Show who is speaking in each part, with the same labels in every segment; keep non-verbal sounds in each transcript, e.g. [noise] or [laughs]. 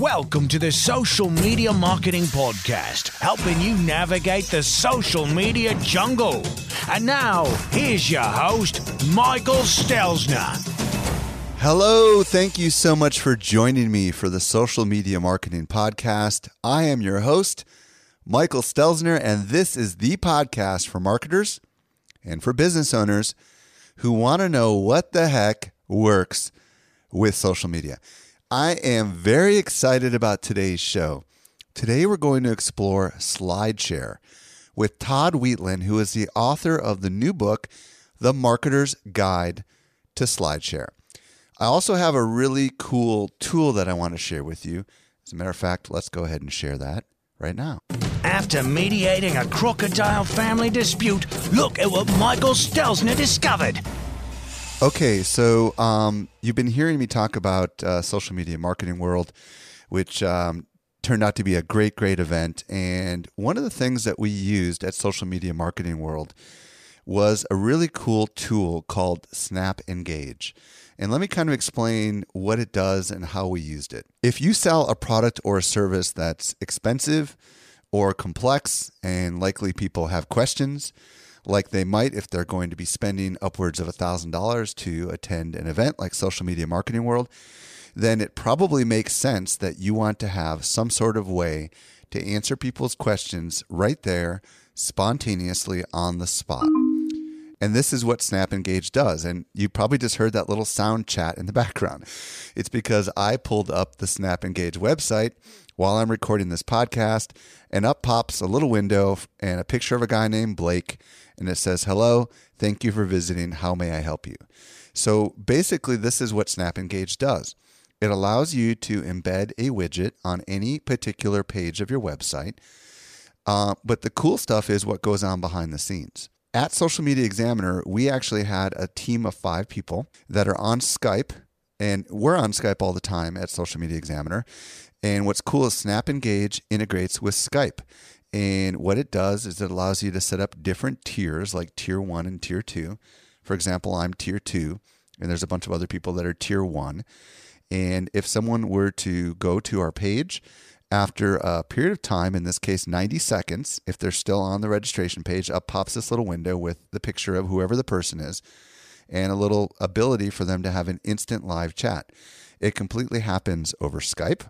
Speaker 1: Welcome to the Social Media Marketing Podcast, helping you navigate the social media jungle. And now, here's your host, Michael Stelzner.
Speaker 2: Hello, thank you so much for joining me for the Social Media Marketing Podcast. I am your host, Michael Stelzner, and this is the podcast for marketers and for business owners who want to know what the heck works with social media. I am very excited about today's show. Today, we're going to explore SlideShare with Todd Wheatland, who is the author of the new book, The Marketer's Guide to SlideShare. I also have a really cool tool that I want to share with you. As a matter of fact, let's go ahead and share that right now.
Speaker 1: After mediating a crocodile family dispute, look at what Michael Stelzner discovered.
Speaker 2: Okay, so um, you've been hearing me talk about uh, social media marketing world, which um, turned out to be a great, great event. And one of the things that we used at Social Media Marketing World was a really cool tool called Snap Engage. And let me kind of explain what it does and how we used it. If you sell a product or a service that's expensive or complex, and likely people have questions, like they might if they're going to be spending upwards of $1,000 to attend an event like Social Media Marketing World, then it probably makes sense that you want to have some sort of way to answer people's questions right there, spontaneously on the spot. And this is what Snap Engage does. And you probably just heard that little sound chat in the [laughs] background. It's because I pulled up the Snap Engage website while I'm recording this podcast, and up pops a little window and a picture of a guy named Blake and it says, Hello, thank you for visiting. How may I help you? So basically, this is what Snap Engage does it allows you to embed a widget on any particular page of your website. Uh, but the cool stuff is what goes on behind the scenes. At Social Media Examiner, we actually had a team of five people that are on Skype, and we're on Skype all the time at Social Media Examiner. And what's cool is Snap Engage integrates with Skype. And what it does is it allows you to set up different tiers, like tier one and tier two. For example, I'm tier two, and there's a bunch of other people that are tier one. And if someone were to go to our page after a period of time, in this case 90 seconds, if they're still on the registration page, up pops this little window with the picture of whoever the person is and a little ability for them to have an instant live chat. It completely happens over Skype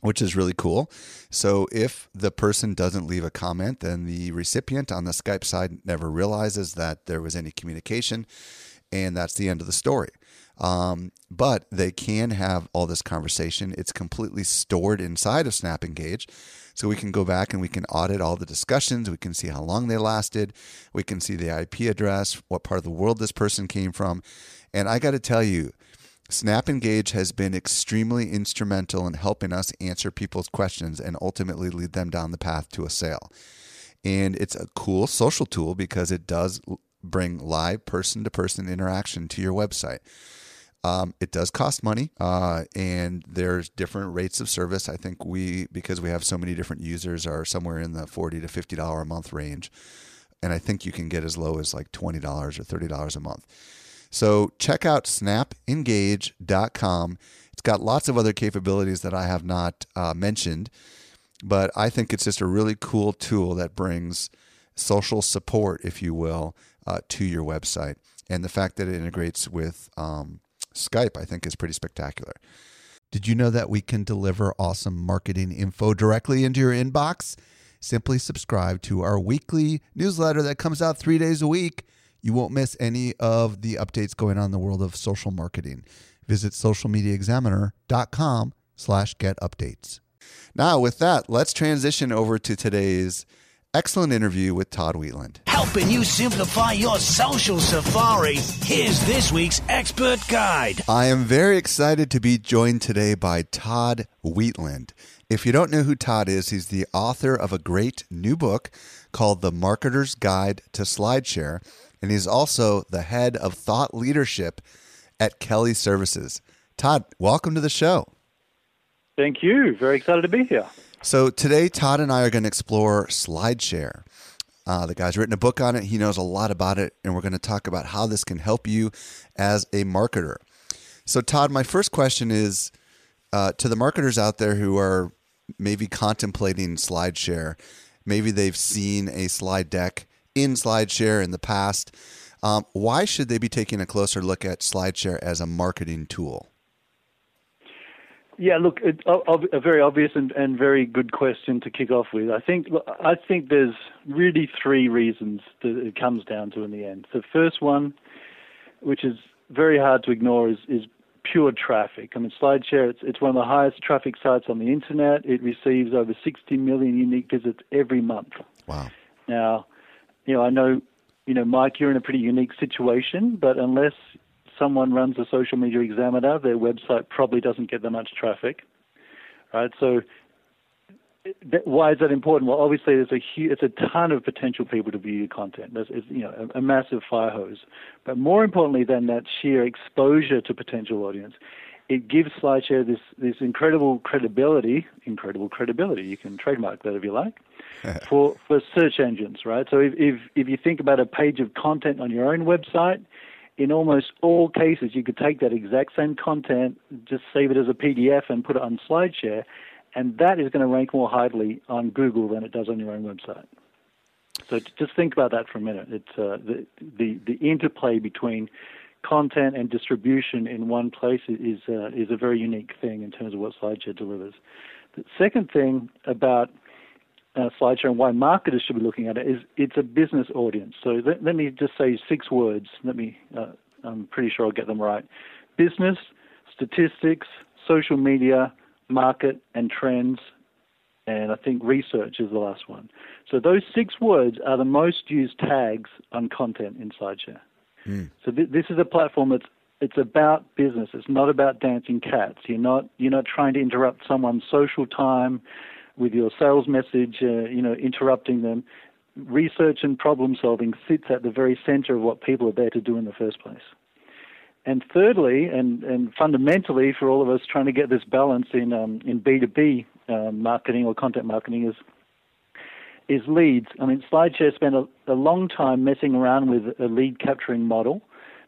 Speaker 2: which is really cool. So if the person doesn't leave a comment, then the recipient on the Skype side never realizes that there was any communication, and that's the end of the story. Um, but they can have all this conversation. It's completely stored inside of Snap Engage. So we can go back and we can audit all the discussions. We can see how long they lasted. We can see the IP address, what part of the world this person came from. And I got to tell you, Snap Engage has been extremely instrumental in helping us answer people's questions and ultimately lead them down the path to a sale. And it's a cool social tool because it does bring live person to person interaction to your website. Um, it does cost money, uh, and there's different rates of service. I think we, because we have so many different users, are somewhere in the forty to fifty dollar a month range, and I think you can get as low as like twenty dollars or thirty dollars a month. So check out snapengage.com. It's got lots of other capabilities that I have not uh, mentioned, but I think it's just a really cool tool that brings social support, if you will, uh, to your website. And the fact that it integrates with um, Skype, I think, is pretty spectacular. Did you know that we can deliver awesome marketing info directly into your inbox? Simply subscribe to our weekly newsletter that comes out three days a week. You won't miss any of the updates going on in the world of social marketing. Visit socialmediaexaminer.com slash get updates. Now, with that, let's transition over to today's excellent interview with Todd Wheatland.
Speaker 1: Helping you simplify your social safari, here's this week's expert guide.
Speaker 2: I am very excited to be joined today by Todd Wheatland. If you don't know who Todd is, he's the author of a great new book called The Marketer's Guide to SlideShare, and he's also the head of thought leadership at Kelly Services. Todd, welcome to the show.
Speaker 3: Thank you. Very excited to be here.
Speaker 2: So today, Todd and I are going to explore SlideShare. Uh, the guy's written a book on it. He knows a lot about it, and we're going to talk about how this can help you as a marketer. So, Todd, my first question is uh, to the marketers out there who are maybe contemplating SlideShare. Maybe they've seen a slide deck in SlideShare in the past. Um, why should they be taking a closer look at SlideShare as a marketing tool?
Speaker 3: Yeah, look, it, a very obvious and, and very good question to kick off with. I think I think there's really three reasons that it comes down to in the end. The first one, which is very hard to ignore, is, is pure traffic. I mean, SlideShare, it's, it's one of the highest traffic sites on the internet. It receives over 60 million unique visits every month.
Speaker 2: Wow.
Speaker 3: Now, you know, I know, you know, Mike, you're in a pretty unique situation, but unless someone runs a social media examiner, their website probably doesn't get that much traffic, right? So why is that important? Well, obviously, there's a huge, it's a ton of potential people to view your content. There's, it's, you know, a, a, massive fire hose. But more importantly than that sheer exposure to potential audience, it gives SlideShare this this incredible credibility. Incredible credibility. You can trademark that if you like. [laughs] for for search engines, right? So if, if if you think about a page of content on your own website, in almost all cases, you could take that exact same content, just save it as a PDF and put it on SlideShare, and that is going to rank more highly on Google than it does on your own website. So just think about that for a minute. It's uh, the, the the interplay between content and distribution in one place is uh, is a very unique thing in terms of what SlideShare delivers. The second thing about uh, SlideShare and why marketers should be looking at it is it's a business audience. So let, let me just say six words. Let me, uh, I'm pretty sure I'll get them right. Business, statistics, social media, market and trends, and I think research is the last one. So those six words are the most used tags on content in SlideShare. Mm. So th- this is a platform that's it's about business. It's not about dancing cats. You're not you're not trying to interrupt someone's social time with your sales message, uh, you know, interrupting them. Research and problem solving sits at the very center of what people are there to do in the first place. And thirdly, and, and fundamentally for all of us trying to get this balance in um, in B2B uh, marketing or content marketing is is leads. I mean, SlideShare spent a, a long time messing around with a lead capturing model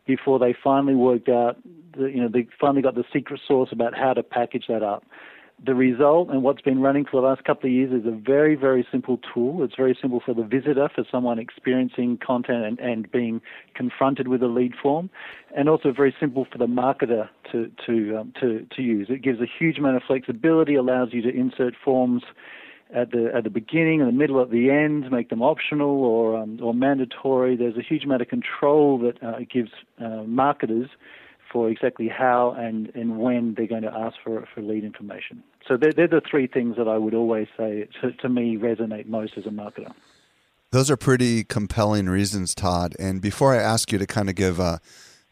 Speaker 3: before they finally worked out, the, you know, they finally got the secret sauce about how to package that up the result and what's been running for the last couple of years is a very, very simple tool. It's very simple for the visitor, for someone experiencing content and, and being confronted with a lead form, and also very simple for the marketer to, to, um, to, to use. It gives a huge amount of flexibility, allows you to insert forms at the at the beginning, in the middle, at the end, make them optional or um, or mandatory. There's a huge amount of control that uh, it gives uh, marketers for exactly how and, and when they're going to ask for, for lead information. So they're, they're the three things that I would always say to, to me resonate most as a marketer.
Speaker 2: Those are pretty compelling reasons, Todd. And before I ask you to kind of give a,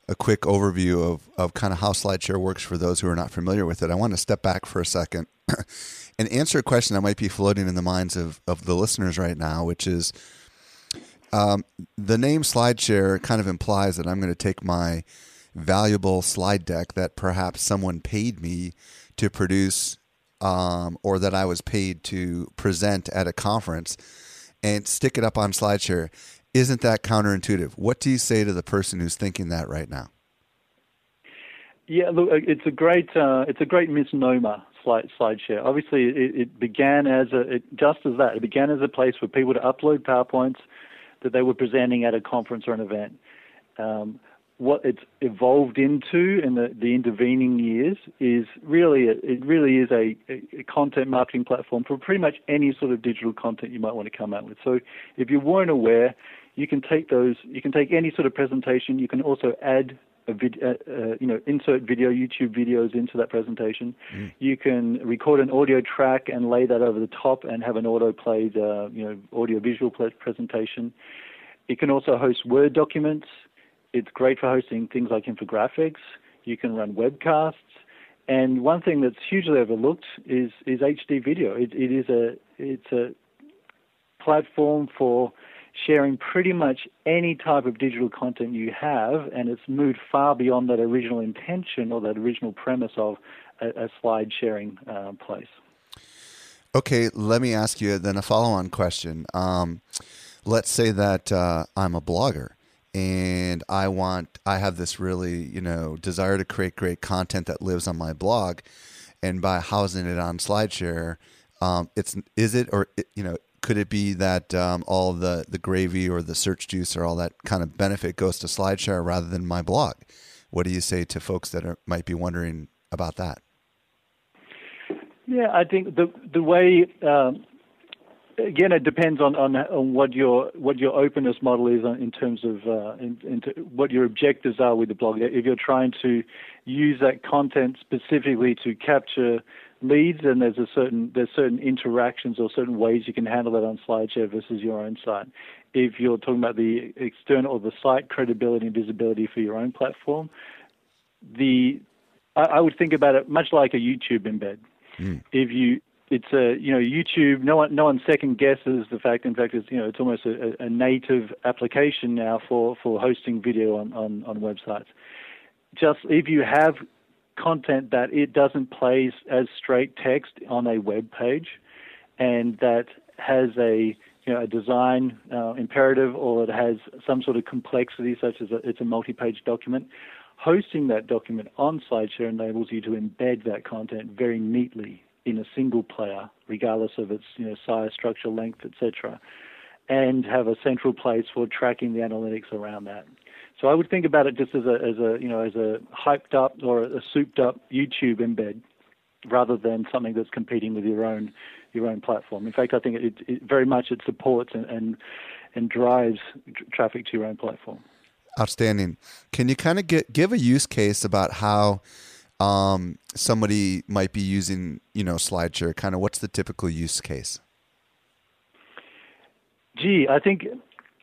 Speaker 2: a quick overview of, of kind of how SlideShare works for those who are not familiar with it, I want to step back for a second [coughs] and answer a question that might be floating in the minds of, of the listeners right now, which is um, the name SlideShare kind of implies that I'm going to take my valuable slide deck that perhaps someone paid me to produce um, or that I was paid to present at a conference and stick it up on SlideShare. Isn't that counterintuitive? What do you say to the person who's thinking that right now?
Speaker 3: Yeah, look, it's a great uh, it's a great misnomer. Slide SlideShare. Obviously, it, it began as a it, just as that. It began as a place for people to upload powerpoints that they were presenting at a conference or an event. Um, what it's evolved into in the, the intervening years is really a, it really is a, a, content marketing platform for pretty much any sort of digital content you might want to come out with. So if you weren't aware, you can take those you can take any sort of presentation. You can also add a vid, uh, uh, you know, insert video, YouTube videos into that presentation. Mm. You can record an audio track and lay that over the top and have an auto-played, uh, you know, audio-visual presentation. It can also host Word documents. It's great for hosting things like infographics. You can run webcasts. And one thing that's hugely overlooked is, is HD video. It, it is a it's a platform for sharing pretty much any type of digital content you have, and it's moved far beyond that original intention or that original premise of a, a slide sharing uh, place.
Speaker 2: Okay, let me ask you then a follow on question. Um, let's say that uh, I'm a blogger and I want, I have this really, you know, desire to create great content that lives on my blog. And by housing it on SlideShare, um, it's is it or you know could it be that um, all the the gravy or the search juice or all that kind of benefit goes to SlideShare rather than my blog? What do you say to folks that are, might be wondering about that?
Speaker 3: Yeah, I think the the way um, again it depends on, on, on what your what your openness model is in terms of uh, in, in what your objectives are with the blog. If you're trying to use that content specifically to capture leads, and there's a certain there's certain interactions or certain ways you can handle that on SlideShare versus your own site. If you're talking about the external or the site credibility and visibility for your own platform, the I, I would think about it much like a YouTube embed. Mm. If you it's a you know YouTube. No one no one second guesses the fact. In fact, it's you know it's almost a, a native application now for for hosting video on on, on websites. Just if you have content that it doesn't place as straight text on a web page, and that has a you know a design uh, imperative or it has some sort of complexity, such as a, it's a multi-page document. Hosting that document on SlideShare enables you to embed that content very neatly in a single player, regardless of its you know size, structure, length, etc., and have a central place for tracking the analytics around that. So I would think about it just as a as a you know as a hyped up or a souped up YouTube embed, rather than something that's competing with your own your own platform. In fact, I think it, it very much it supports and and, and drives traffic to your own platform.
Speaker 2: Outstanding. Can you kind of get give a use case about how um, somebody might be using you know SlideShare? Kind of what's the typical use case?
Speaker 3: Gee, I think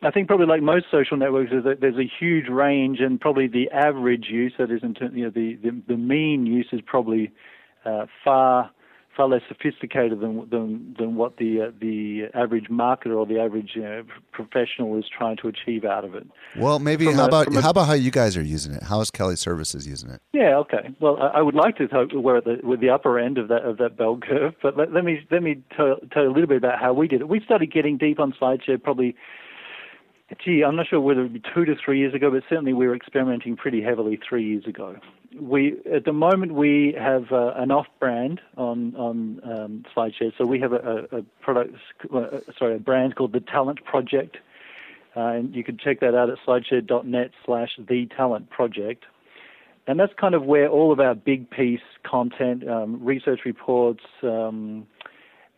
Speaker 3: I think probably like most social networks, there's a huge range, and probably the average use, that is, you know, the, the, the mean use is probably uh, far far less sophisticated than than than what the uh, the average marketer or the average uh, professional is trying to achieve out of it.
Speaker 2: Well, maybe from how a, about how about how you guys are using it? How is Kelly Services using it?
Speaker 3: Yeah, okay. Well, I, I would like to talk we're at the with the upper end of that of that bell curve, but let, let me let me tell, tell you a little bit about how we did it. We started getting deep on SlideShare probably Gee, I'm not sure whether it would be two to three years ago, but certainly we were experimenting pretty heavily three years ago. We at the moment we have uh, an off brand on on um, SlideShare, so we have a, a, a product, uh, sorry, a brand called the Talent Project, uh, and you can check that out at slideshare.net/slash the Talent Project. And that's kind of where all of our big piece content, um, research reports, um,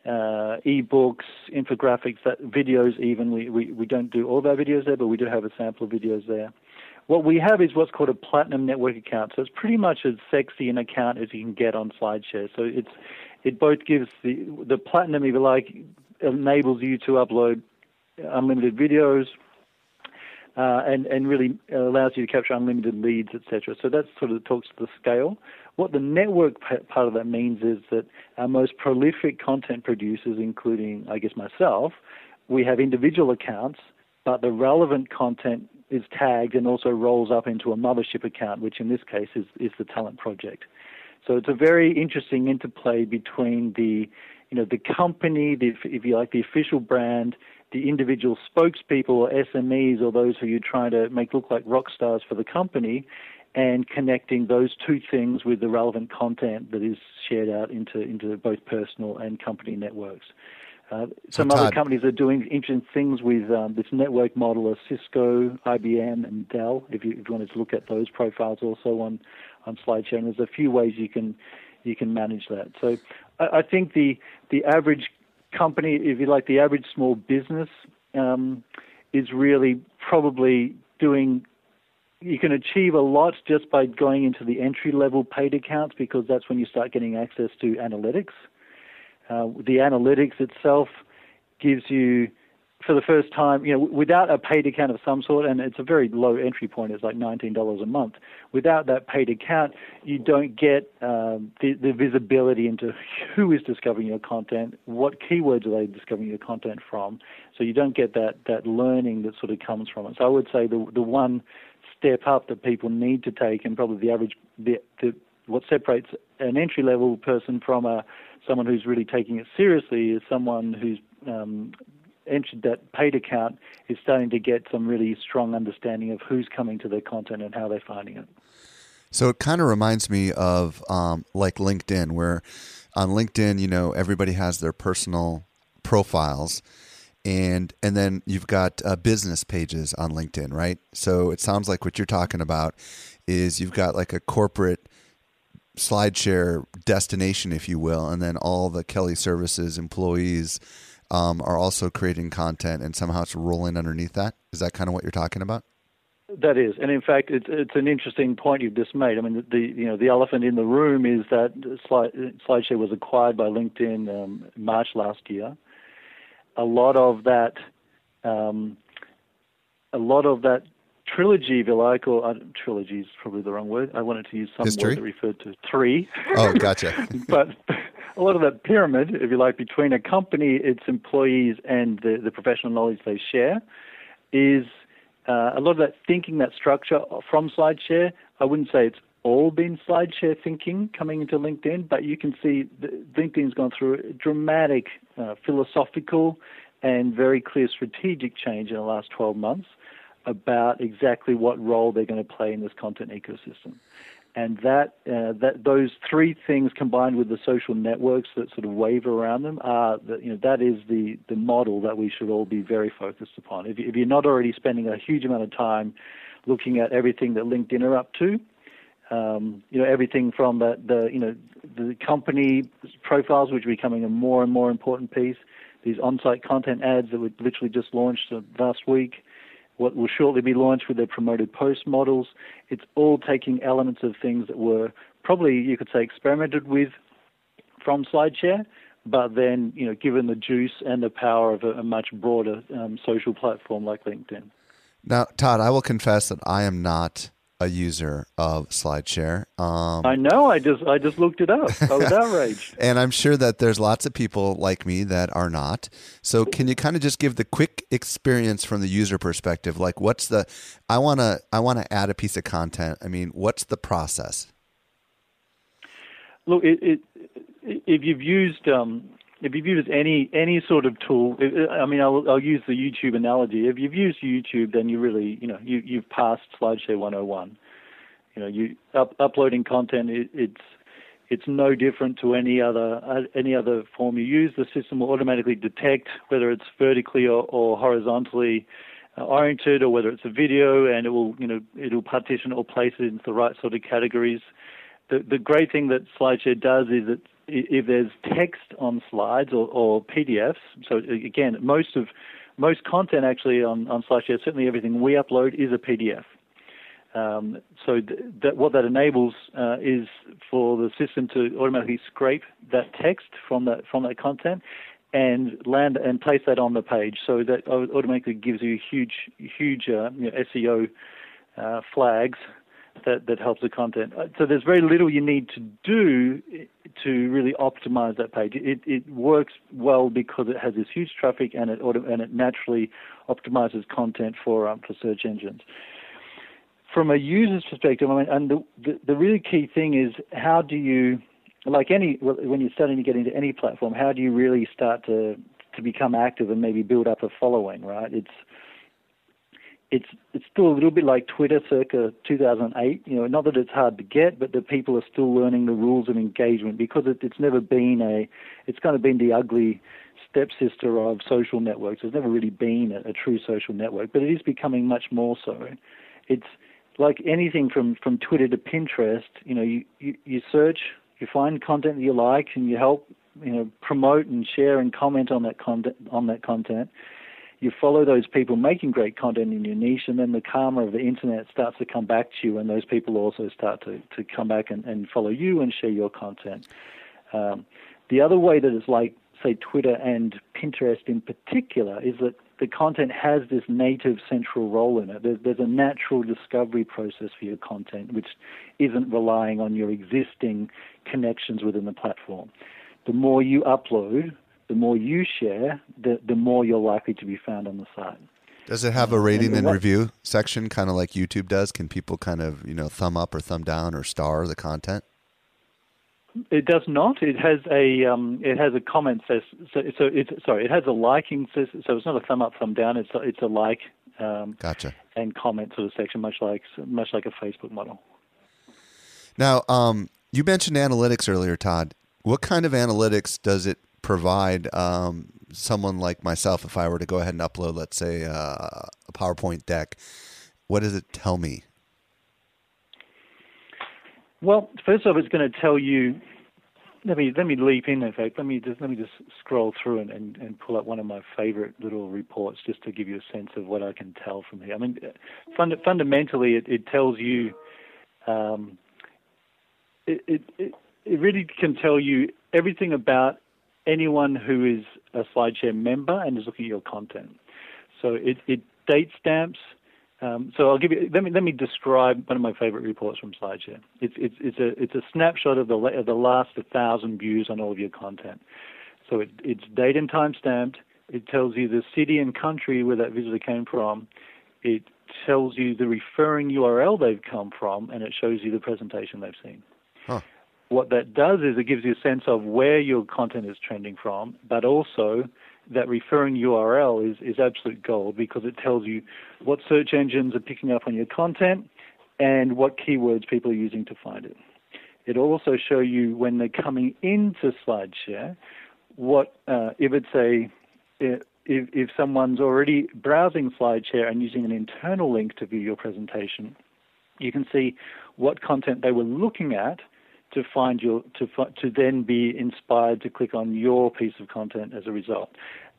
Speaker 3: uh, e-books, infographics, that videos even. We, we, we don't do all of our videos there, but we do have a sample of videos there. What we have is what's called a platinum network account. So it's pretty much as sexy an account as you can get on SlideShare. So it's it both gives the the platinum, if you like, enables you to upload unlimited videos, uh, and and really allows you to capture unlimited leads, etc. So that sort of talks to the scale. What the network part of that means is that our most prolific content producers, including, I guess, myself, we have individual accounts, but the relevant content is tagged and also rolls up into a mothership account, which in this case is, is the Talent Project. So it's a very interesting interplay between the, you know, the company, the, if you like, the official brand, the individual spokespeople or SMEs or those who you're trying to make look like rock stars for the company, and connecting those two things with the relevant content that is shared out into, into both personal and company networks. Uh, some other companies are doing interesting things with um, this network model of Cisco, IBM, and Dell. If you, if you, wanted to look at those profiles also on, on SlideShare, and there's a few ways you can you can manage that. So I, I think the the average company, if you like, the average small business um, is really probably doing you can achieve a lot just by going into the entry level paid accounts because that's when you start getting access to analytics. Uh, the analytics itself gives you for the first time, you know, without a paid account of some sort, and it's a very low entry point, it's like $19 a month. Without that paid account, you don't get um, the, the visibility into who is discovering your content, what keywords are they discovering your content from. So you don't get that, that learning that sort of comes from it. So I would say the, the one step up that people need to take, and probably the average, the, the, what separates an entry level person from a someone who's really taking it seriously is someone who's um, entered that paid account is starting to get some really strong understanding of who's coming to their content and how they're finding it.
Speaker 2: So it kind of reminds me of um, like LinkedIn, where on LinkedIn, you know, everybody has their personal profiles, and and then you've got uh, business pages on LinkedIn, right? So it sounds like what you're talking about is you've got like a corporate SlideShare destination, if you will, and then all the Kelly Services employees um, are also creating content and somehow it's rolling underneath that. Is that kind of what you're talking about?
Speaker 3: That is, and in fact, it's it's an interesting point you've just made. I mean, the you know the elephant in the room is that Slide, SlideShare was acquired by LinkedIn um, March last year. A lot of that, um, a lot of that trilogy, if you like, or uh, trilogy is probably the wrong word. I wanted to use some
Speaker 2: History?
Speaker 3: word that referred to three.
Speaker 2: Oh, gotcha. [laughs]
Speaker 3: but a lot of that pyramid, if you like, between a company, its employees, and the, the professional knowledge they share, is uh, a lot of that thinking, that structure from SlideShare. I wouldn't say it's all been SlideShare thinking coming into LinkedIn, but you can see LinkedIn's gone through a dramatic uh, philosophical and very clear strategic change in the last 12 months about exactly what role they're going to play in this content ecosystem and that uh, that those three things combined with the social networks that sort of wave around them are the, you know that is the the model that we should all be very focused upon. If, if you're not already spending a huge amount of time looking at everything that LinkedIn are up to, um, you know everything from the, the you know the company profiles, which are becoming a more and more important piece. These on-site content ads that were literally just launched last week what will shortly be launched with their promoted post models. It's all taking elements of things that were probably, you could say, experimented with from SlideShare, but then, you know, given the juice and the power of a, a much broader um, social platform like LinkedIn.
Speaker 2: Now, Todd, I will confess that I am not a user of SlideShare.
Speaker 3: Um, I know. I just I just looked it up. I was [laughs] outraged.
Speaker 2: and I'm sure that there's lots of people like me that are not. So can you kind of just give the quick experience from the user perspective? Like, what's the? I wanna I wanna add a piece of content. I mean, what's the process?
Speaker 3: Look, it, it, if you've used um, if you've used any any sort of tool, I mean, I'll, I'll use the YouTube analogy. If you've used YouTube, then you really, you know, you you've passed SlideShare 101. You know, you up, uploading content, it, it's it's no different to any other uh, any other form you use. The system will automatically detect whether it's vertically or, or horizontally uh, oriented, or whether it's a video, and it will, you know, it'll partition or place it into the right sort of categories. The the great thing that SlideShare does is that if there's text on slides or, or PDFs, so again, most of most content actually on, on SlideShare, certainly everything we upload is a PDF. Um, so th- that what that enables uh, is for the system to automatically scrape that text from that from that content and land and place that on the page. So that automatically gives you huge huge uh, you know, SEO uh, flags that, that helps the content. Uh, so there's very little you need to do to really optimize that page. It, it works well because it has this huge traffic and it auto, and it naturally optimizes content for um, for search engines. From a user's perspective, I mean, and the, the, the really key thing is how do you, like any when you're starting to get into any platform, how do you really start to to become active and maybe build up a following, right? It's it's it's still a little bit like Twitter circa 2008. You know, not that it's hard to get, but that people are still learning the rules of engagement because it, it's never been a. It's kind of been the ugly stepsister of social networks. It's never really been a, a true social network, but it is becoming much more so. It's like anything from from Twitter to Pinterest. You know, you you, you search, you find content that you like, and you help you know promote and share and comment on that content on that content you follow those people making great content in your niche, and then the karma of the internet starts to come back to you, and those people also start to, to come back and, and follow you and share your content. Um, the other way that it's like, say, Twitter and Pinterest in particular, is that the content has this native central role in it. There's, there's a natural discovery process for your content, which isn't relying on your existing connections within the platform. The more you upload, the more you share, the, the more you're likely to be found on the site.
Speaker 2: Does it have a rating and, review section, kind of like YouTube does? Can people kind of you know thumb up or thumb down or star the content?
Speaker 3: It does not. It has a um, it has a comment says so, so it's sorry. It has a liking says so. It's not a thumb up, thumb down. It's a, it's a like. Um,
Speaker 2: gotcha.
Speaker 3: And comment sort of section, much like much like a Facebook model.
Speaker 2: Now, um, you mentioned analytics earlier, Todd. What kind of analytics does it provide um, someone like myself if I were to go ahead and upload, let's say, uh, a PowerPoint deck? What does it tell me?
Speaker 3: Well, first off, it's going to tell you. Let me let me leap in. In fact, let me just let me just scroll through and, and, and pull up one of my favorite little reports just to give you a sense of what I can tell from here. I mean, fund, fundamentally, it, it tells you. Um, it, it, it it really can tell you everything about anyone who is a SlideShare member and is looking at your content. So it, it date stamps. Um, so I'll give you. Let me let me describe one of my favorite reports from SlideShare. It's it's it's a it's a snapshot of the of the last thousand views on all of your content. So it, it's date and time stamped. It tells you the city and country where that visitor came from. It tells you the referring URL they've come from, and it shows you the presentation they've seen.
Speaker 2: Huh
Speaker 3: what that does is it gives you a sense of where your content is trending from, but also that referring URL is, is absolute gold because it tells you what search engines are picking up on your content and what keywords people are using to find it. It'll also show you when they're coming into SlideShare, what uh, if it's a if, if someone's already browsing SlideShare and using an internal link to view your presentation, you can see what content they were looking at to find your to to then be inspired to click on your piece of content as a result.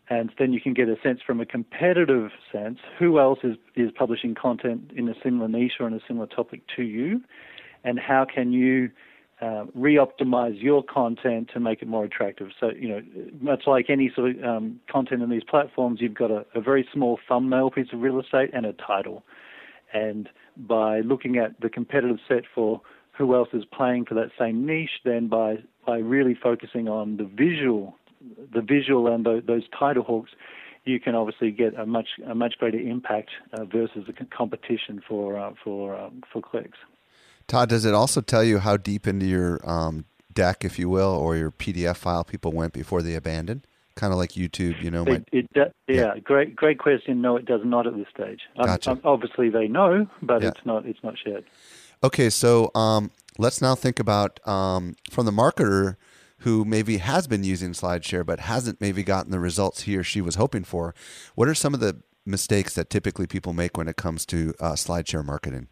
Speaker 3: And then you can get a sense from a competitive sense who else is, is publishing content in a similar niche or in a similar topic to you, and how can you uh, re-optimize your content to make it more attractive. So, you know, much like any sort of um, content in these platforms, you've got a, a, very small thumbnail piece of real estate and a title. And by looking at the competitive set for who else is playing for that same niche, then by by really focusing on the visual, the visual and the, those title hooks, you can obviously get a much a much greater impact uh, versus the competition for uh, for um, for clicks.
Speaker 2: Todd, does it also tell you how deep into your um, deck, if you will, or your PDF file people went before they abandoned? Kind of like YouTube, you know.
Speaker 3: It, it yeah, yeah, great, great question. No, it does not at this stage. Um,
Speaker 2: gotcha. Um,
Speaker 3: obviously, they know, but yeah. it's not. It's not shared.
Speaker 2: Okay, so um, let's now think about um, from the marketer who maybe has been using SlideShare but hasn't maybe gotten the results he or she was hoping for. What are some of the mistakes that typically people make when it comes to uh, SlideShare marketing?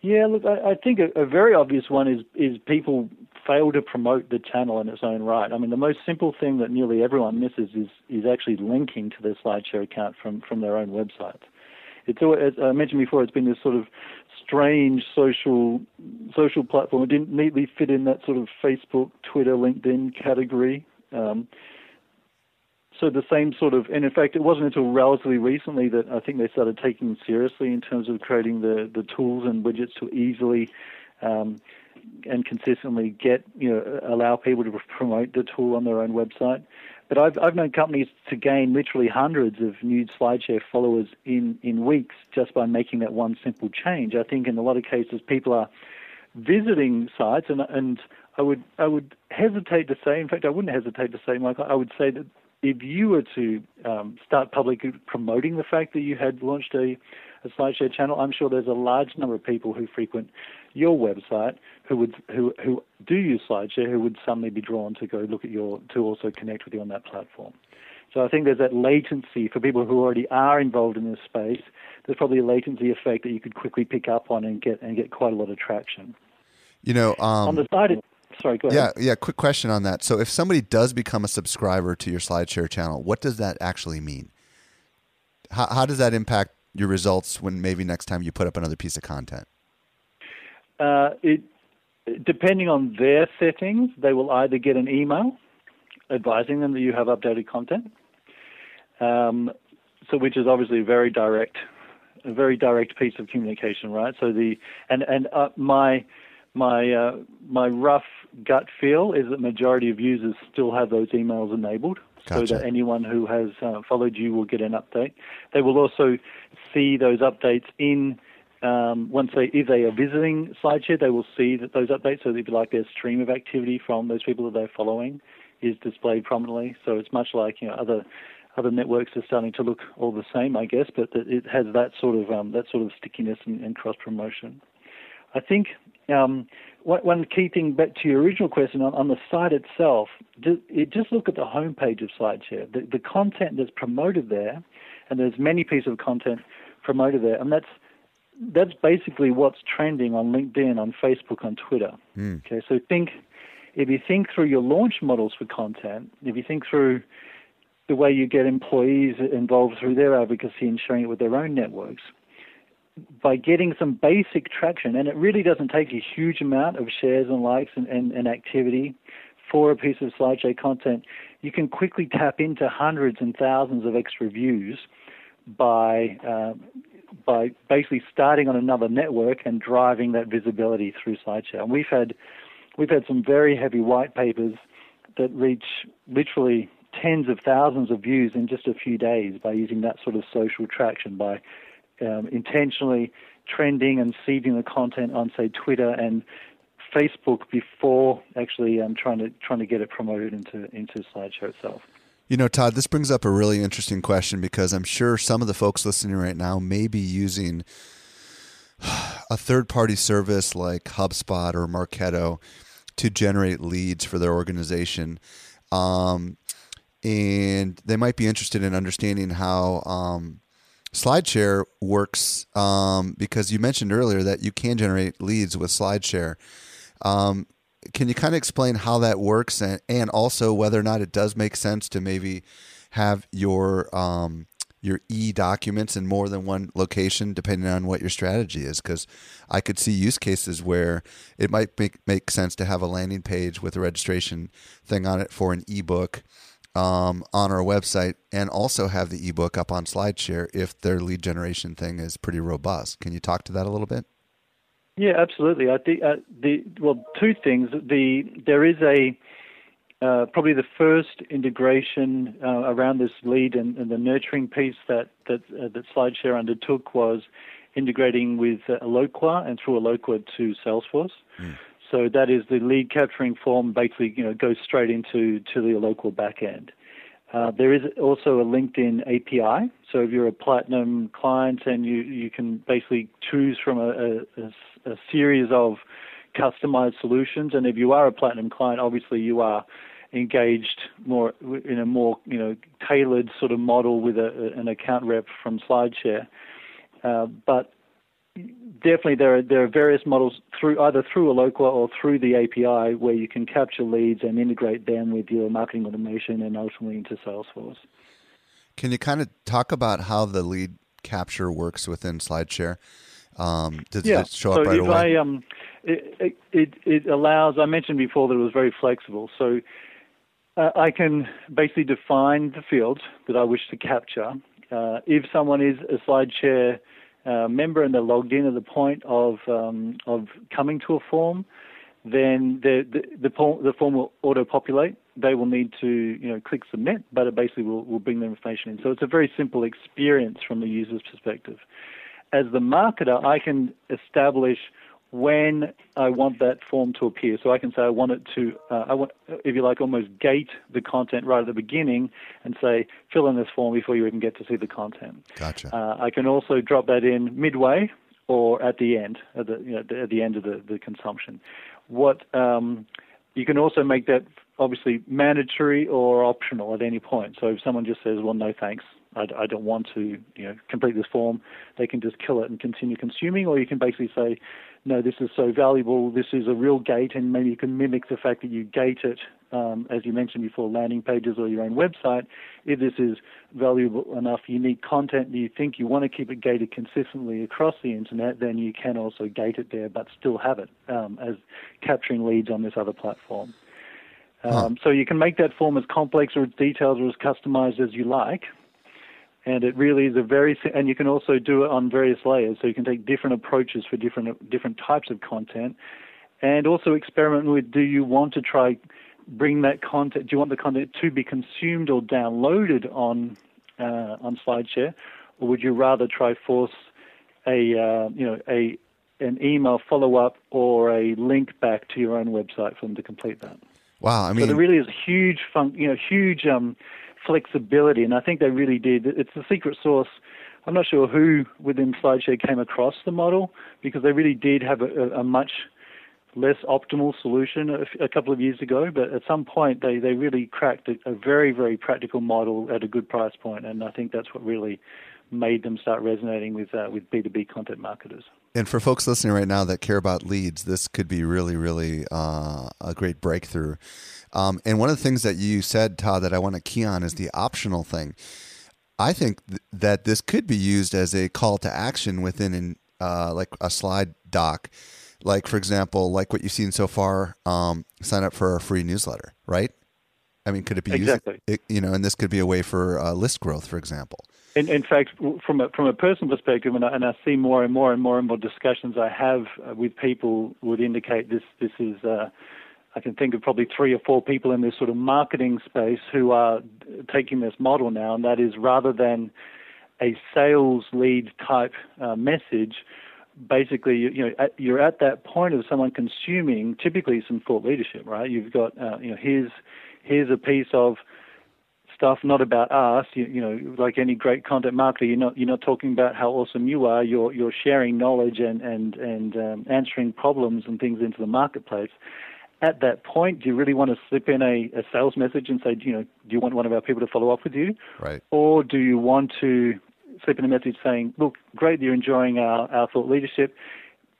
Speaker 3: Yeah, look, I, I think a, a, very obvious one is is people fail to promote the channel in its own right. I mean, the most simple thing that nearly everyone misses is is actually linking to their SlideShare account from from their own website it's as I mentioned before, it's been this sort of strange social social platform. It didn't neatly fit in that sort of Facebook, Twitter, LinkedIn category. Um, so the same sort of, and in fact, it wasn't until relatively recently that I think they started taking seriously in terms of creating the the tools and widgets to easily um, and consistently get you know allow people to promote the tool on their own website. But I've, I've known companies to gain literally hundreds of new SlideShare followers in, in weeks just by making that one simple change. I think in a lot of cases people are visiting sites, and, and I would I would hesitate to say, in fact, I wouldn't hesitate to say, Michael, I would say that if you were to um, start publicly promoting the fact that you had launched a, a SlideShare channel, I'm sure there's a large number of people who frequent your website who would who who do use SlideShare who would suddenly be drawn to go look at your to also connect with you on that platform. So I think there's that latency for people who already are involved in this space. There's probably a latency effect that you could quickly pick up on and get and get quite a lot of traction.
Speaker 2: You know, um,
Speaker 3: on the side, sorry, go ahead.
Speaker 2: Yeah, yeah. Quick question on that. So, if somebody does become a subscriber to your SlideShare channel, what does that actually mean? How, how does that impact your results when maybe next time you put up another piece of content?
Speaker 3: Uh, it depending on their settings, they will either get an email advising them that you have updated content. Um, so, which is obviously very direct, a very direct piece of communication, right? So the and and uh, my my uh, my rough gut feel is that majority of users still have those emails enabled,
Speaker 2: Gotcha.
Speaker 3: so that anyone who has uh, followed you will get an update. They will also see those updates in um, once they if they are visiting SlideShare, they will see that those updates. So they'd be like their stream of activity from those people that they're following is displayed prominently. So it's much like you know other other networks are starting to look all the same, I guess, but it has that sort of um, that sort of stickiness and, and cross promotion. I think um, one, one key thing back to your original question on, on the site itself, ju- it, just look at the homepage of SlideShare. The, the content that's promoted there, and there's many pieces of content promoted there, and that's that's basically what's trending on LinkedIn, on Facebook, on Twitter. Mm. Okay, so think if you think through your launch models for content, if you think through the way you get employees involved through their advocacy and sharing it with their own networks, by getting some basic traction, and it really doesn't take a huge amount of shares and likes and, and, and activity for a piece of SlideShare content, you can quickly tap into hundreds and thousands of extra views by uh, by basically starting on another network and driving that visibility through SlideShare. And we've had we've had some very heavy white papers that reach literally tens of thousands of views in just a few days by using that sort of social traction by um, intentionally trending and seeding the content on say Twitter and Facebook before actually um, trying to trying to get it promoted into into SlideShare itself.
Speaker 2: You know, Todd, this brings up a really interesting question because I'm sure some of the folks listening right now may be using [sighs] a third party service like HubSpot or Marketo to generate leads for their organization. Um, and they might be interested in understanding how um, SlideShare works um, because you mentioned earlier that you can generate leads with SlideShare. Um, can you kind of explain how that works and, and also whether or not it does make sense to maybe have your um, your e documents in more than one location depending on what your strategy is because i could see use cases where it might make, make sense to have a landing page with a registration thing on it for an ebook um, on our website and also have the ebook up on slideshare if their lead generation thing is pretty robust can you talk to that a little bit
Speaker 3: Yeah, absolutely. I think uh, the well, two things. The there is a uh, probably the first integration uh, around this lead and, and, the nurturing piece that that uh, that SlideShare undertook was integrating with uh, Eloqua and through Eloqua to Salesforce.
Speaker 2: Mm.
Speaker 3: So that is the lead capturing form. Basically, you know, goes straight into to the Eloqua backend. Uh, there is also a LinkedIn API. So if you're a platinum client and you, you can basically choose from a, a, a series of customized solutions, and if you are a platinum client, obviously you are engaged more in a more you know tailored sort of model with a, an account rep from SlideShare. Uh, but definitely there are there are various models through either through Eloqua or through the API where you can capture leads and integrate them with your marketing automation and ultimately into Salesforce.
Speaker 2: Can you kind of talk about how the lead capture works within SlideShare? Um, does
Speaker 3: yeah.
Speaker 2: it show
Speaker 3: so
Speaker 2: up right
Speaker 3: if
Speaker 2: away?
Speaker 3: I, um, it, it, it allows, I mentioned before that it was very flexible. So uh, I can basically define the fields that I wish to capture. Uh, if someone is a SlideShare member and they're logged in at the point of um, of coming to a form, then the the, the, form, the form will auto populate. They will need to you know click submit, but it basically will, will bring the information in. So it's a very simple experience from the user's perspective. As the marketer, I can establish when I want that form to appear. So I can say I want it to, uh, I want, if you like, almost gate the content right at the beginning and say fill in this form before you even get to see the content.
Speaker 2: Gotcha.
Speaker 3: Uh, I can also drop that in midway or at the end, at the, you know, at the end of the, the consumption. What um, you can also make that obviously mandatory or optional at any point. So if someone just says, "Well, no thanks," I, I don't want to, you know, complete this form, they can just kill it and continue consuming. Or you can basically say, no, this is so valuable, this is a real gate, and maybe you can mimic the fact that you gate it, um, as you mentioned before, landing pages or your own website. If this is valuable enough, unique content that you think you want to keep it gated consistently across the internet, then you can also gate it there, but still have it um, as capturing leads on this other platform. Um, huh. So you can make that form as complex or as detailed or as customized as you like and it really is a very and you can also do it on various layers. So you can take different approaches for different different types of content. And also experiment with do you want to try bring that content do you want the content to be consumed or downloaded on uh, on SlideShare? Or would you rather try force a uh, you know a an email follow up or a link back to your own website for them to complete that?
Speaker 2: Wow i mean
Speaker 3: so there really is a huge fun you know huge um, flexibility, and I think they really did. It's the secret sauce. I'm not sure who within SlideShare came across the model because they really did have a, a much less optimal solution a, a, couple of years ago, but at some point they, they really cracked a, a, very, very practical model at a good price point, and I think that's what really made them start resonating with uh, with B2B content marketers.
Speaker 2: And for folks listening right now that care about leads, this could be really, really uh, a great breakthrough. Um, and one of the things that you said, Todd, that I want to key on is the optional thing. I think th- that this could be used as a call to action within an, uh, like a slide doc. Like, for example, like what you've seen so far, um, sign up for a free newsletter, right? I mean, could it be
Speaker 3: exactly.
Speaker 2: used? you know, and this could be a way for uh, list growth, for example.
Speaker 3: In, in fact, from a, from a personal perspective, and I, and I see more and more and more and more discussions I have uh, with people would indicate this this is uh, I can think of probably three or four people in this sort of marketing space who are taking this model now, and that is rather than a sales lead type uh, message, basically, you, you know, at, you're at that point of someone consuming typically some thought leadership, right? You've got, uh, you know, here's here's a piece of stuff not about us. You, you know, like any great content marketer, you're not you're not talking about how awesome you are. You're you're sharing knowledge and and and um, answering problems and things into the marketplace at that point, do you really want to slip in a, a sales message and say, you know, do you want one of our people to follow up with you?
Speaker 2: Right.
Speaker 3: Or do you want to slip in a message saying, look, great, you're enjoying our, our thought leadership.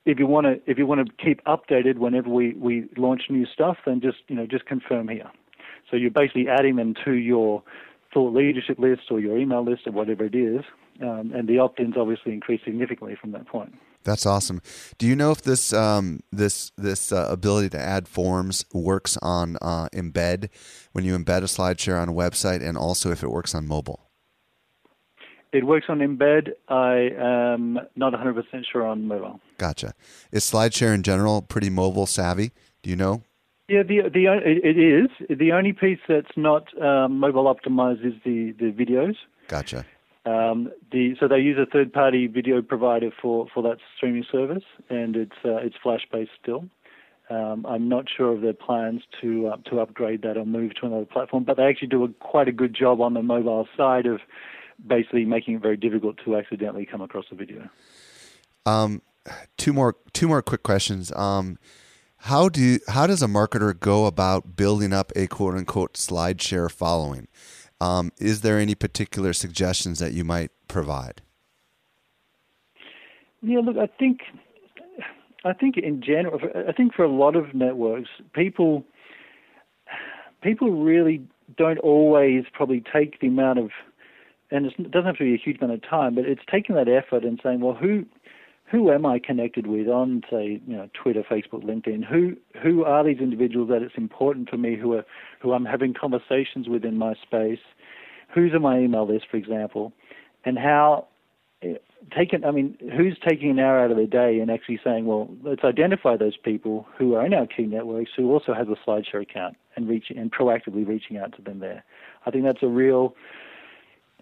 Speaker 3: If you want to, if you want to keep updated whenever we, we launch new stuff, then just, you know, just confirm here. So you're basically adding them to your thought leadership list or your email list or whatever it is. Um, and the opt-ins obviously increase significantly from that point.
Speaker 2: That's awesome. Do you know if this um, this this uh, ability to add forms works on uh, embed when you embed a SlideShare on a website, and also if it works on mobile?
Speaker 3: It works on embed. I am not 100% sure on mobile.
Speaker 2: Gotcha. Is SlideShare in general pretty mobile savvy? Do you know?
Speaker 3: Yeah, the the it is. The only piece that's not um, mobile optimized is the the videos.
Speaker 2: Gotcha.
Speaker 3: Um, the, so they use a third-party video provider for, for that streaming service, and it's uh, it's Flash-based still. Um, I'm not sure of their plans to uh, to upgrade that or move to another platform, but they actually do a, quite a good job on the mobile side of basically making it very difficult to accidentally come across a video.
Speaker 2: Um, two more two more quick questions. Um, how do how does a marketer go about building up a quote unquote SlideShare following? Um, is there any particular suggestions that you might provide?
Speaker 3: Yeah, look, I think, I think in general, I think for a lot of networks, people, people really don't always probably take the amount of, and it doesn't have to be a huge amount of time, but it's taking that effort and saying, well, who, who am I connected with on, say, you know, Twitter, Facebook, LinkedIn? Who who are these individuals that it's important for me who are who I'm having conversations with in my space? Who's on my email list, for example, and how eh, taking I mean, who's taking an hour out of their day and actually saying, well, let's identify those people who are in our key networks who also have a SlideShare account and reaching and proactively reaching out to them there. I think that's a real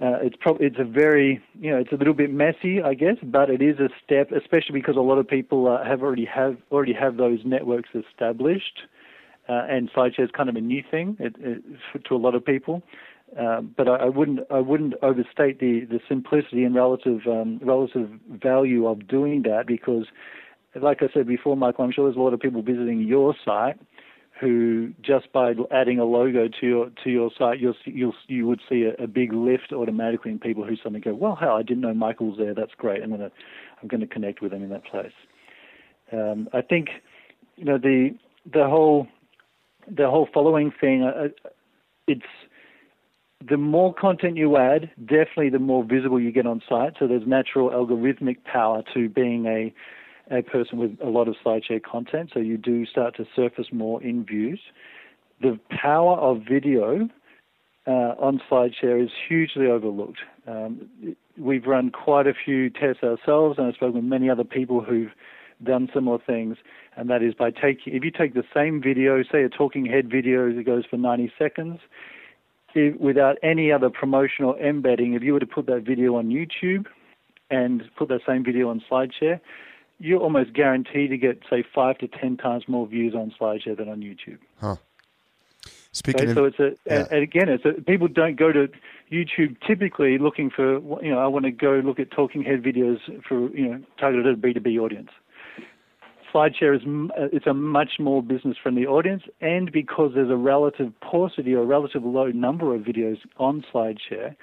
Speaker 3: uh, it's probably it's a very you know it's a little bit messy, I guess, but it is a step, especially because a lot of people uh, have already have already have those networks established, uh, and SlideShare is kind of a new thing it, it, to a lot of people. Uh, but I, I, wouldn't I wouldn't overstate the, the simplicity and relative um, relative value of doing that because, like I said before, Michael, I'm sure there's a lot of people visiting your site who just by adding a logo to your to your site, you'll you'll you would see a, a big lift automatically in people who suddenly go, well, hell, I didn't know Michael was there. That's great. I'm gonna I'm gonna connect with them in that place. Um, I think you know the the whole the whole following thing. Uh, it's the more content you add, definitely the more visible you get on site. So there's natural algorithmic power to being a a person with a lot of SlideShare content. So you do start to surface more in views. The power of video uh, on SlideShare is hugely overlooked. Um, we've run quite a few tests ourselves, and I've spoken with many other people who've done similar things. And that is by taking, if you take the same video, say a talking head video that goes for 90 seconds, if, without any other promotional embedding, if you were to put that video on YouTube and put that same video on SlideShare, you're almost guaranteed to get, say, five to ten times more views on SlideShare than on YouTube.
Speaker 2: Huh. Speaking
Speaker 3: okay,
Speaker 2: of,
Speaker 3: so it's a,
Speaker 2: yeah.
Speaker 3: and again, it's a, people don't go to YouTube typically looking for, you know, I want to go look at talking head videos for, you know, targeted at a B2B audience. SlideShare is uh, it's a much more business friendly audience, and because there's a relative paucity or relative low number of videos on SlideShare,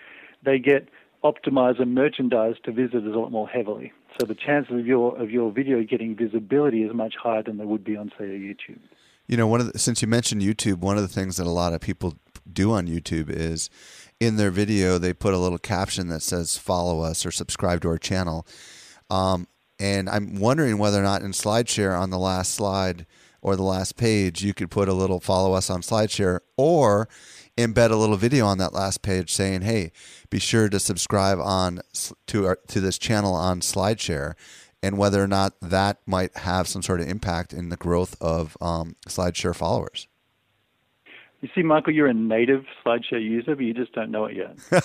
Speaker 3: they get optimized and merchandised to visitors a lot more heavily. So the chances of your of your video getting visibility is much higher than they would be on say YouTube.
Speaker 2: You know, one of the, since you mentioned YouTube, one of the things that a lot of people do on YouTube is in their video they put a little caption that says "Follow us" or "Subscribe to our channel." Um, and I'm wondering whether or not in SlideShare on the last slide or the last page, you could put a little follow us on SlideShare or embed a little video on that last page saying, "Hey, be sure to subscribe on to our, to this channel on SlideShare," and whether or not that might have some sort of impact in the growth of um, SlideShare followers.
Speaker 3: You see, Michael, you're a native SlideShare user, but you just don't know it yet. [laughs]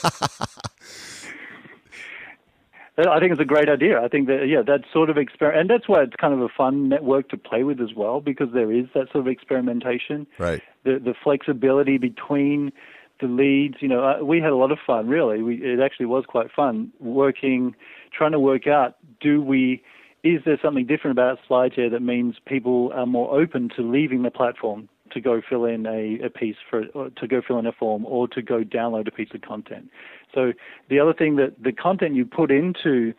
Speaker 3: I think it's a great idea. I think that yeah, that sort of experiment, and that's why it's kind of a fun network to play with as well, because there is that sort of experimentation.
Speaker 2: Right.
Speaker 3: The the flexibility between the leads. You know, uh, we had a lot of fun. Really, we, it actually was quite fun working, trying to work out do we is there something different about SlideShare that means people are more open to leaving the platform to go fill in a, a piece for to go fill in a form or to go download a piece of content. So the other thing that the content you put into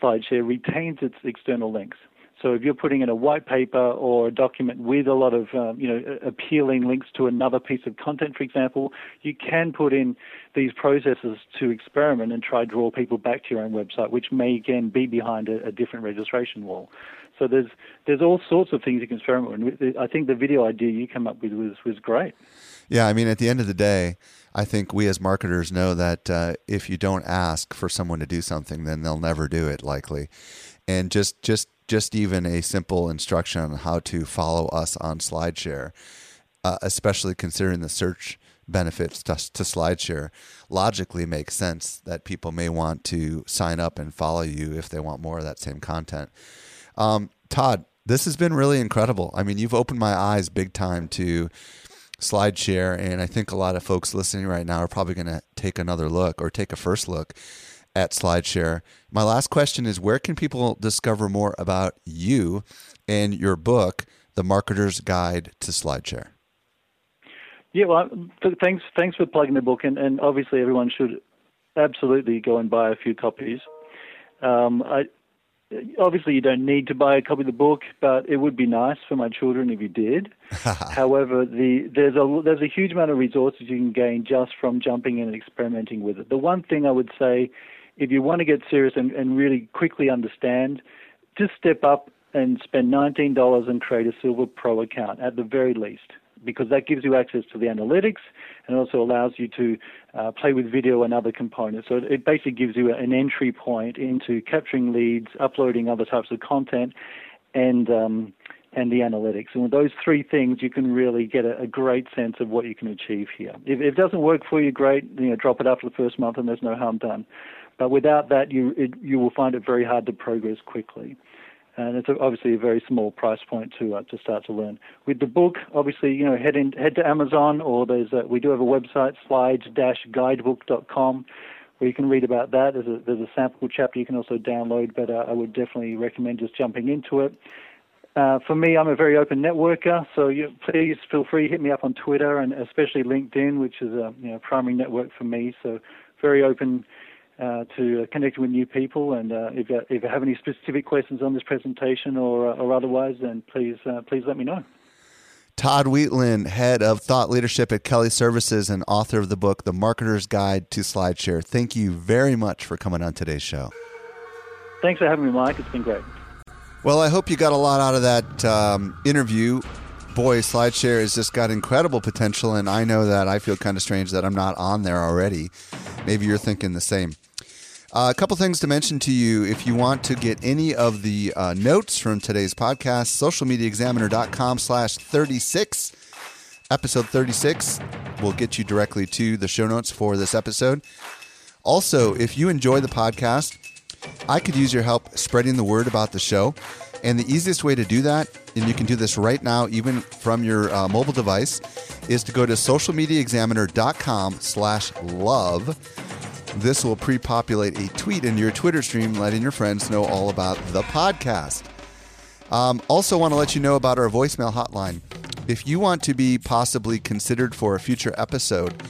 Speaker 3: SlideShare retains its external links. So if you're putting in a white paper or a document with a lot of um, you know appealing links to another piece of content, for example, you can put in these processes to experiment and try draw people back to your own website, which may again be behind a, a different registration wall. So there's there's all sorts of things you can experiment with. I think the video idea you came up with was was great.
Speaker 2: Yeah, I mean, at the end of the day, I think we as marketers know that uh, if you don't ask for someone to do something, then they'll never do it, likely. And just just just even a simple instruction on how to follow us on SlideShare, uh, especially considering the search benefits to, to SlideShare, logically makes sense that people may want to sign up and follow you if they want more of that same content. Um, Todd, this has been really incredible. I mean, you've opened my eyes big time to SlideShare, and I think a lot of folks listening right now are probably going to take another look or take a first look at SlideShare. My last question is where can people discover more about you and your book, The Marketer's Guide to SlideShare?
Speaker 3: Yeah, well, thanks thanks for plugging the book, and, and obviously everyone should absolutely go and buy a few copies. Um, I, obviously you don't need to buy a copy of the book, but it would be nice for my children if you did. [laughs] However, the, there's a there's a huge amount of resources you can gain just from jumping in and experimenting with it. The one thing I would say if you want to get serious and, and really quickly understand, just step up and spend $19 and create a Silver Pro account at the very least, because that gives you access to the analytics and also allows you to uh, play with video and other components. So it basically gives you an entry point into capturing leads, uploading other types of content, and um, and the analytics. And with those three things, you can really get a, a great sense of what you can achieve here. If, if, it doesn't work for you, great. You know, drop it after the first month, and there's no harm done. But without that, you it, you will find it very hard to progress quickly. And it's obviously a very small price point to uh, to start to learn. With the book, obviously, you know, head in, head to Amazon or there's a, we do have a website, slides-guidebook.com, where you can read about that. There's a there's a sample chapter you can also download, but uh, I would definitely recommend just jumping into it. uh, for me, I'm a very open networker, so you, please feel free to hit me up on Twitter and especially LinkedIn, which is a you know, primary network for me. So very open uh, to connecting with new people. And uh, if, you, if you have any specific questions on this presentation or, uh, or otherwise, then please uh, please let me know.
Speaker 2: Todd Wheatland, head of thought leadership at Kelly Services and author of the book The Marketer's Guide to SlideShare. Thank you very much for coming on today's show.
Speaker 3: Thanks for having me, Mike. It's been great.
Speaker 2: Well, I hope you got a lot out of that um, interview. Boy, SlideShare has just got incredible potential, and I know that I feel kind of strange that I'm not on there already. Maybe you're thinking the same. Uh, a couple things to mention to you if you want to get any of the uh, notes from today's podcast, socialmediaexaminer.com slash 36. Episode 36 will get you directly to the show notes for this episode. Also, if you enjoy the podcast, I could use your help spreading the word about the show. And the easiest way to do that, and you can do this right now, even from your uh, mobile device, is to go to socialmediaexaminer.com slash love. This will pre-populate a tweet in your Twitter stream letting your friends know all about the podcast. Um, also want to let you know about our voicemail hotline. If you want to be possibly considered for a future episode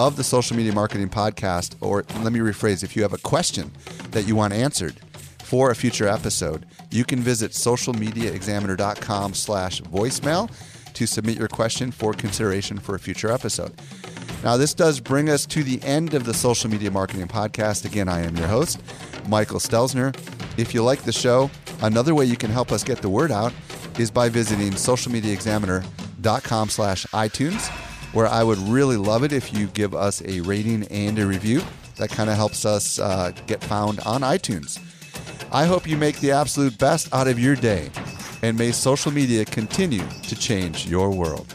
Speaker 2: of the Social Media Marketing Podcast, or let me rephrase, if you have a question that you want answered for a future episode, you can visit socialmediaexaminer.com slash voicemail to submit your question for consideration for a future episode. Now, this does bring us to the end of the Social Media Marketing Podcast. Again, I am your host, Michael Stelzner. If you like the show, another way you can help us get the word out is by visiting socialmediaexaminer.com slash iTunes, where I would really love it if you give us a rating and a review. That kind of helps us uh, get found on iTunes. I hope you make the absolute best out of your day, and may social media continue to change your world.